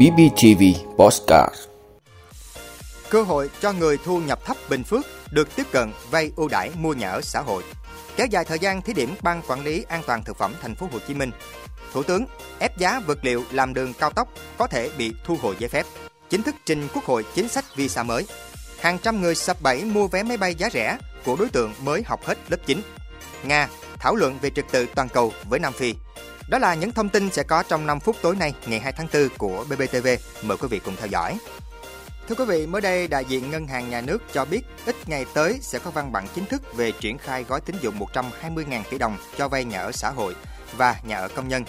BBTV Postcard Cơ hội cho người thu nhập thấp Bình Phước được tiếp cận vay ưu đãi mua nhà ở xã hội. Kéo dài thời gian thí điểm ban quản lý an toàn thực phẩm thành phố Hồ Chí Minh. Thủ tướng ép giá vật liệu làm đường cao tốc có thể bị thu hồi giấy phép. Chính thức trình Quốc hội chính sách visa mới. Hàng trăm người sập bẫy mua vé máy bay giá rẻ của đối tượng mới học hết lớp 9. Nga thảo luận về trật tự toàn cầu với Nam Phi. Đó là những thông tin sẽ có trong 5 phút tối nay ngày 2 tháng 4 của BBTV. Mời quý vị cùng theo dõi. Thưa quý vị, mới đây đại diện Ngân hàng Nhà nước cho biết ít ngày tới sẽ có văn bản chính thức về triển khai gói tín dụng 120.000 tỷ đồng cho vay nhà ở xã hội và nhà ở công nhân.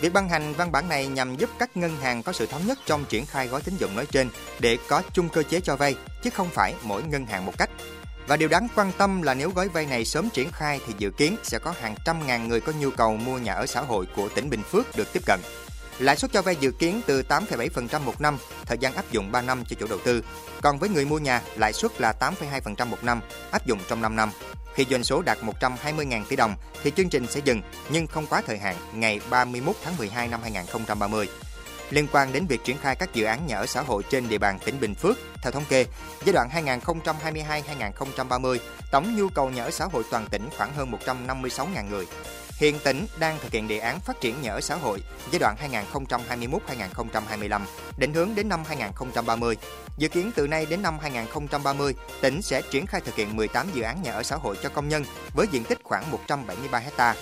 Việc ban hành văn bản này nhằm giúp các ngân hàng có sự thống nhất trong triển khai gói tín dụng nói trên để có chung cơ chế cho vay, chứ không phải mỗi ngân hàng một cách. Và điều đáng quan tâm là nếu gói vay này sớm triển khai thì dự kiến sẽ có hàng trăm ngàn người có nhu cầu mua nhà ở xã hội của tỉnh Bình Phước được tiếp cận. Lãi suất cho vay dự kiến từ 8,7% một năm, thời gian áp dụng 3 năm cho chủ đầu tư. Còn với người mua nhà, lãi suất là 8,2% một năm, áp dụng trong 5 năm. Khi doanh số đạt 120.000 tỷ đồng thì chương trình sẽ dừng nhưng không quá thời hạn ngày 31 tháng 12 năm 2030 liên quan đến việc triển khai các dự án nhà ở xã hội trên địa bàn tỉnh Bình Phước. Theo thống kê, giai đoạn 2022-2030, tổng nhu cầu nhà ở xã hội toàn tỉnh khoảng hơn 156.000 người. Hiện tỉnh đang thực hiện đề án phát triển nhà ở xã hội giai đoạn 2021-2025, định hướng đến năm 2030. Dự kiến từ nay đến năm 2030, tỉnh sẽ triển khai thực hiện 18 dự án nhà ở xã hội cho công nhân với diện tích khoảng 173 ha.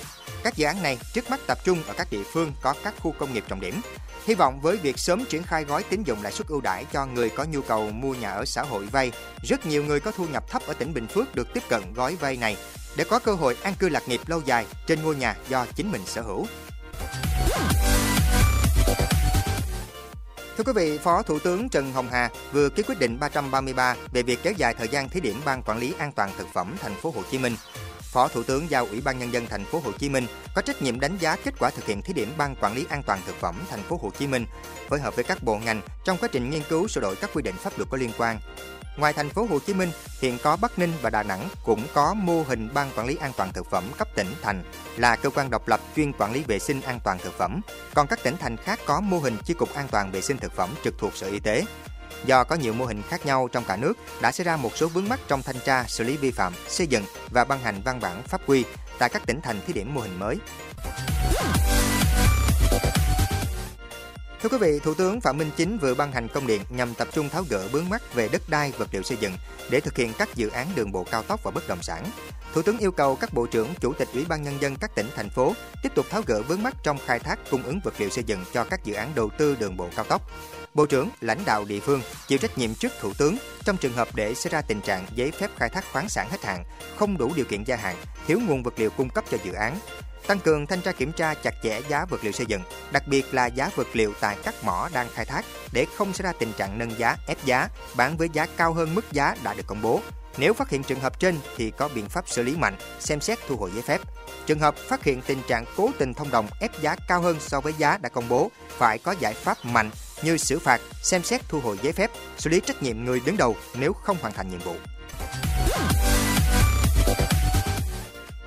Các dự án này trước mắt tập trung ở các địa phương có các khu công nghiệp trọng điểm. Hy vọng với việc sớm triển khai gói tín dụng lãi suất ưu đãi cho người có nhu cầu mua nhà ở xã hội vay, rất nhiều người có thu nhập thấp ở tỉnh Bình Phước được tiếp cận gói vay này để có cơ hội an cư lạc nghiệp lâu dài trên ngôi nhà do chính mình sở hữu. Thưa quý vị, Phó Thủ tướng Trần Hồng Hà vừa ký quyết định 333 về việc kéo dài thời gian thí điểm ban quản lý an toàn thực phẩm thành phố Hồ Chí Minh. Phó Thủ tướng giao Ủy ban nhân dân thành phố Hồ Chí Minh có trách nhiệm đánh giá kết quả thực hiện thí điểm ban quản lý an toàn thực phẩm thành phố Hồ Chí Minh, phối hợp với các bộ ngành trong quá trình nghiên cứu sửa đổi các quy định pháp luật có liên quan. Ngoài thành phố Hồ Chí Minh, hiện có Bắc Ninh và Đà Nẵng cũng có mô hình ban quản lý an toàn thực phẩm cấp tỉnh thành là cơ quan độc lập chuyên quản lý vệ sinh an toàn thực phẩm. Còn các tỉnh thành khác có mô hình chi cục an toàn vệ sinh thực phẩm trực thuộc Sở Y tế. Do có nhiều mô hình khác nhau trong cả nước đã xảy ra một số vướng mắc trong thanh tra, xử lý vi phạm, xây dựng và ban hành văn bản pháp quy tại các tỉnh thành thí điểm mô hình mới. Thưa quý vị, Thủ tướng Phạm Minh Chính vừa ban hành công điện nhằm tập trung tháo gỡ bướng mắc về đất đai, vật liệu xây dựng để thực hiện các dự án đường bộ cao tốc và bất động sản. Thủ tướng yêu cầu các bộ trưởng, chủ tịch Ủy ban nhân dân các tỉnh thành phố tiếp tục tháo gỡ vướng mắc trong khai thác cung ứng vật liệu xây dựng cho các dự án đầu tư đường bộ cao tốc. Bộ trưởng, lãnh đạo địa phương chịu trách nhiệm trước Thủ tướng trong trường hợp để xảy ra tình trạng giấy phép khai thác khoáng sản hết hạn, không đủ điều kiện gia hạn, thiếu nguồn vật liệu cung cấp cho dự án, tăng cường thanh tra kiểm tra chặt chẽ giá vật liệu xây dựng, đặc biệt là giá vật liệu tại các mỏ đang khai thác để không xảy ra tình trạng nâng giá, ép giá, bán với giá cao hơn mức giá đã được công bố. Nếu phát hiện trường hợp trên thì có biện pháp xử lý mạnh, xem xét thu hồi giấy phép. Trường hợp phát hiện tình trạng cố tình thông đồng ép giá cao hơn so với giá đã công bố, phải có giải pháp mạnh như xử phạt, xem xét thu hồi giấy phép, xử lý trách nhiệm người đứng đầu nếu không hoàn thành nhiệm vụ.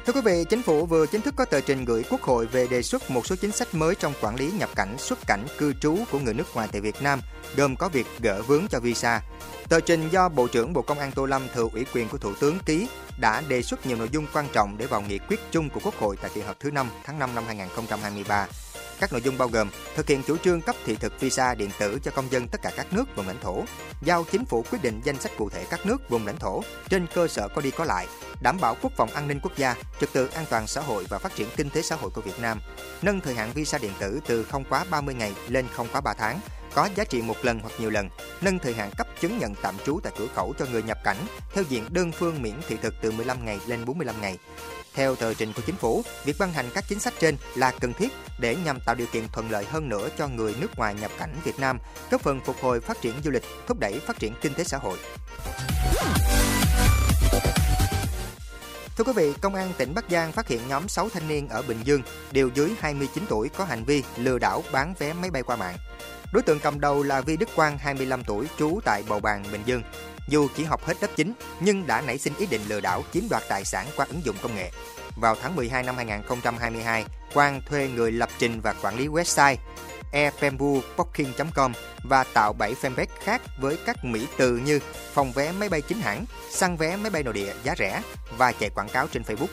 Thưa quý vị, Chính phủ vừa chính thức có tờ trình gửi Quốc hội về đề xuất một số chính sách mới trong quản lý nhập cảnh, xuất cảnh, cư trú của người nước ngoài tại Việt Nam, gồm có việc gỡ vướng cho visa. Tờ trình do Bộ trưởng Bộ Công an Tô Lâm thừa ủy quyền của Thủ tướng ký đã đề xuất nhiều nội dung quan trọng để vào nghị quyết chung của Quốc hội tại kỳ họp thứ 5 tháng 5 năm 2023. Các nội dung bao gồm thực hiện chủ trương cấp thị thực visa điện tử cho công dân tất cả các nước vùng lãnh thổ, giao chính phủ quyết định danh sách cụ thể các nước vùng lãnh thổ trên cơ sở có đi có lại, đảm bảo quốc phòng an ninh quốc gia, trật tự an toàn xã hội và phát triển kinh tế xã hội của Việt Nam, nâng thời hạn visa điện tử từ không quá 30 ngày lên không quá 3 tháng, có giá trị một lần hoặc nhiều lần, nâng thời hạn cấp chứng nhận tạm trú tại cửa khẩu cho người nhập cảnh theo diện đơn phương miễn thị thực từ 15 ngày lên 45 ngày. Theo tờ trình của chính phủ, việc ban hành các chính sách trên là cần thiết để nhằm tạo điều kiện thuận lợi hơn nữa cho người nước ngoài nhập cảnh Việt Nam, góp phần phục hồi phát triển du lịch, thúc đẩy phát triển kinh tế xã hội. Thưa quý vị, Công an tỉnh Bắc Giang phát hiện nhóm 6 thanh niên ở Bình Dương đều dưới 29 tuổi có hành vi lừa đảo bán vé máy bay qua mạng. Đối tượng cầm đầu là Vi Đức Quang, 25 tuổi, trú tại Bầu Bàng, Bình Dương. Dù chỉ học hết lớp 9 nhưng đã nảy sinh ý định lừa đảo chiếm đoạt tài sản qua ứng dụng công nghệ. Vào tháng 12 năm 2022, Quang thuê người lập trình và quản lý website. airpembooking.com và tạo 7 fanpage khác với các mỹ từ như phòng vé máy bay chính hãng, săn vé máy bay nội địa giá rẻ và chạy quảng cáo trên Facebook.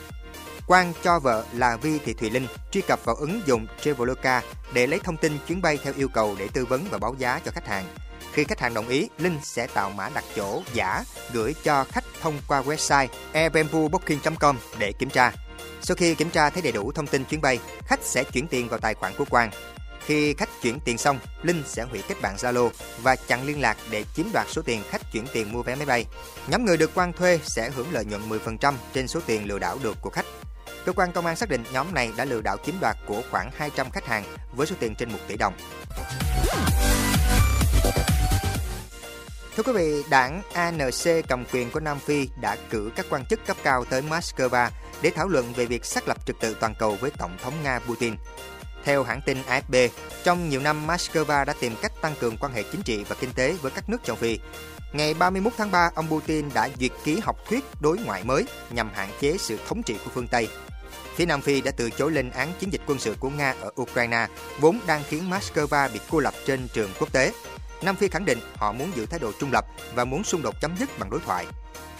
Quang cho vợ là Vi Thị Thùy Linh truy cập vào ứng dụng Traveloka để lấy thông tin chuyến bay theo yêu cầu để tư vấn và báo giá cho khách hàng. Khi khách hàng đồng ý, Linh sẽ tạo mã đặt chỗ giả gửi cho khách thông qua website e airbamboo.booking.com để kiểm tra. Sau khi kiểm tra thấy đầy đủ thông tin chuyến bay, khách sẽ chuyển tiền vào tài khoản của Quang. Khi khách chuyển tiền xong, Linh sẽ hủy kết bạn Zalo và chặn liên lạc để chiếm đoạt số tiền khách chuyển tiền mua vé máy bay. Nhóm người được Quang thuê sẽ hưởng lợi nhuận 10% trên số tiền lừa đảo được của khách. Cơ quan công an xác định nhóm này đã lừa đảo chiếm đoạt của khoảng 200 khách hàng với số tiền trên 1 tỷ đồng. Thưa quý vị, đảng ANC cầm quyền của Nam Phi đã cử các quan chức cấp cao tới Moscow để thảo luận về việc xác lập trật tự toàn cầu với Tổng thống Nga Putin. Theo hãng tin AFP, trong nhiều năm Moscow đã tìm cách tăng cường quan hệ chính trị và kinh tế với các nước châu Phi. Ngày 31 tháng 3, ông Putin đã duyệt ký học thuyết đối ngoại mới nhằm hạn chế sự thống trị của phương Tây. Phía Nam Phi đã từ chối lên án chiến dịch quân sự của Nga ở Ukraine, vốn đang khiến Moscow bị cô lập trên trường quốc tế. Nam Phi khẳng định họ muốn giữ thái độ trung lập và muốn xung đột chấm dứt bằng đối thoại.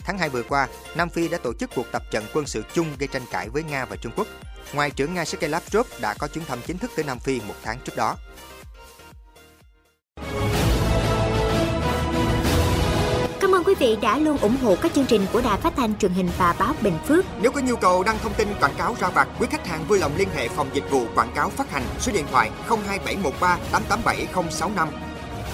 Tháng 2 vừa qua, Nam Phi đã tổ chức cuộc tập trận quân sự chung gây tranh cãi với Nga và Trung Quốc. Ngoại trưởng Nga Sergei Lavrov đã có chuyến thăm chính thức tới Nam Phi một tháng trước đó. Cảm ơn quý vị đã luôn ủng hộ các chương trình của Đài Phát thanh truyền hình và báo Bình Phước. Nếu có nhu cầu đăng thông tin quảng cáo ra vặt, quý khách hàng vui lòng liên hệ phòng dịch vụ quảng cáo phát hành số điện thoại 02713 887065.